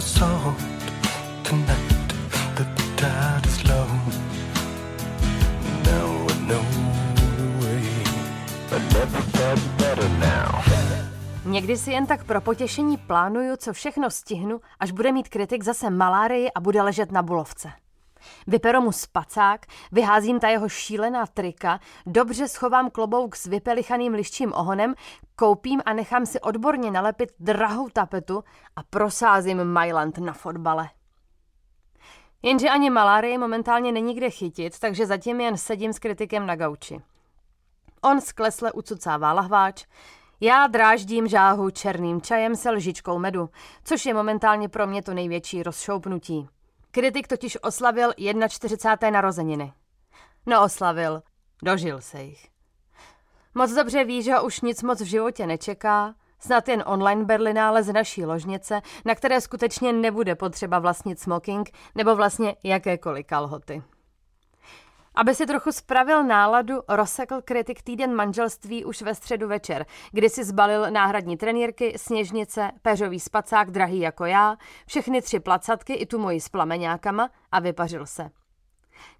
Soft tonight. The tide is low. Now I know the way. Never felt better now. Někdy si jen tak pro potěšení plánuju, co všechno stihnu, až bude mít kritik zase malárii a bude ležet na bulovce. Vyperu mu spacák, vyházím ta jeho šílená trika, dobře schovám klobouk s vypelichaným liščím ohonem, koupím a nechám si odborně nalepit drahou tapetu a prosázím Mailand na fotbale. Jenže ani malárii momentálně není kde chytit, takže zatím jen sedím s kritikem na gauči. On sklesle ucucává lahváč, já dráždím žáhu černým čajem se lžičkou medu, což je momentálně pro mě to největší rozšoupnutí. Kritik totiž oslavil 41. narozeniny. No oslavil, dožil se jich. Moc dobře ví, že ho už nic moc v životě nečeká, snad jen online berlinále z naší ložnice, na které skutečně nebude potřeba vlastnit smoking nebo vlastně jakékoliv kalhoty. Aby si trochu spravil náladu, rozsekl kritik týden manželství už ve středu večer, kdy si zbalil náhradní trenýrky, sněžnice, peřový spacák drahý jako já, všechny tři placatky i tu moji s plameňákama a vypařil se.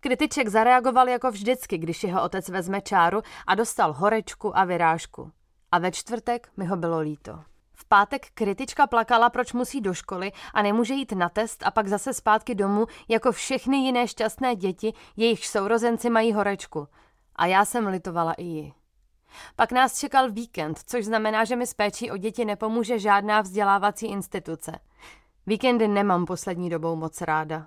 Kritiček zareagoval jako vždycky, když jeho otec vezme čáru a dostal horečku a vyrážku. A ve čtvrtek mi ho bylo líto. V pátek kritička plakala, proč musí do školy a nemůže jít na test a pak zase zpátky domů, jako všechny jiné šťastné děti, jejich sourozenci mají horečku. A já jsem litovala i ji. Pak nás čekal víkend, což znamená, že mi s péčí o děti nepomůže žádná vzdělávací instituce. Víkendy nemám poslední dobou moc ráda.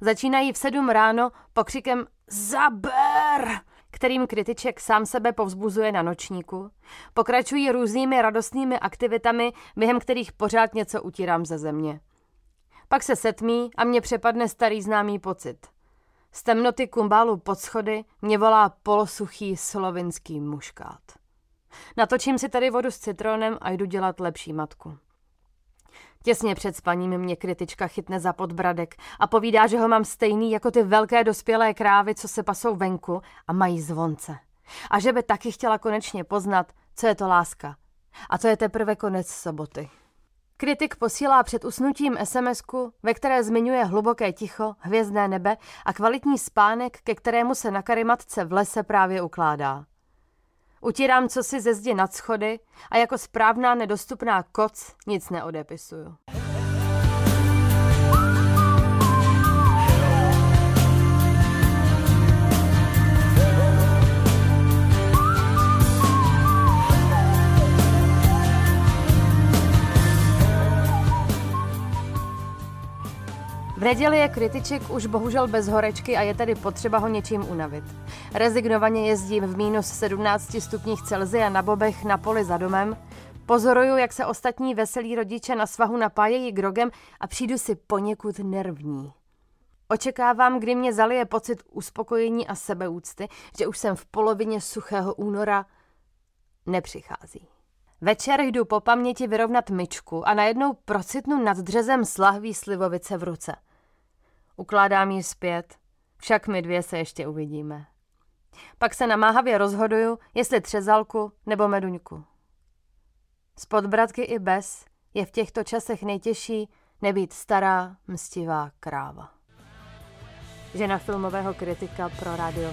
Začínají v sedm ráno pokřikem Zaber! Kterým kritiček sám sebe povzbuzuje na nočníku. Pokračují různými radostnými aktivitami, během kterých pořád něco utírám ze země. Pak se setmí a mě přepadne starý známý pocit. Z temnoty kumbálu pod schody mě volá polosuchý slovinský muškát. Natočím si tady vodu s citronem a jdu dělat lepší matku. Těsně před spaním mě kritička chytne za podbradek a povídá, že ho mám stejný jako ty velké dospělé krávy, co se pasou venku a mají zvonce. A že by taky chtěla konečně poznat, co je to láska. A to je teprve konec soboty. Kritik posílá před usnutím sms ve které zmiňuje hluboké ticho, hvězdné nebe a kvalitní spánek, ke kterému se na karimatce v lese právě ukládá. Utírám cosi ze zdi nad schody a jako správná nedostupná koc nic neodepisuju. V neděli je kritiček už bohužel bez horečky a je tedy potřeba ho něčím unavit. Rezignovaně jezdím v minus 17 stupních Celzia na bobech na poli za domem. Pozoruju, jak se ostatní veselí rodiče na svahu napájejí grogem a přijdu si poněkud nervní. Očekávám, kdy mě zalije pocit uspokojení a sebeúcty, že už jsem v polovině suchého února. Nepřichází. Večer jdu po paměti vyrovnat myčku a najednou procitnu nad dřezem slahví slivovice v ruce. Ukládám ji zpět, však my dvě se ještě uvidíme. Pak se namáhavě rozhoduju, jestli třezalku nebo meduňku. Z podbratky i bez je v těchto časech nejtěžší nebýt stará, mstivá kráva. Žena filmového kritika pro Radio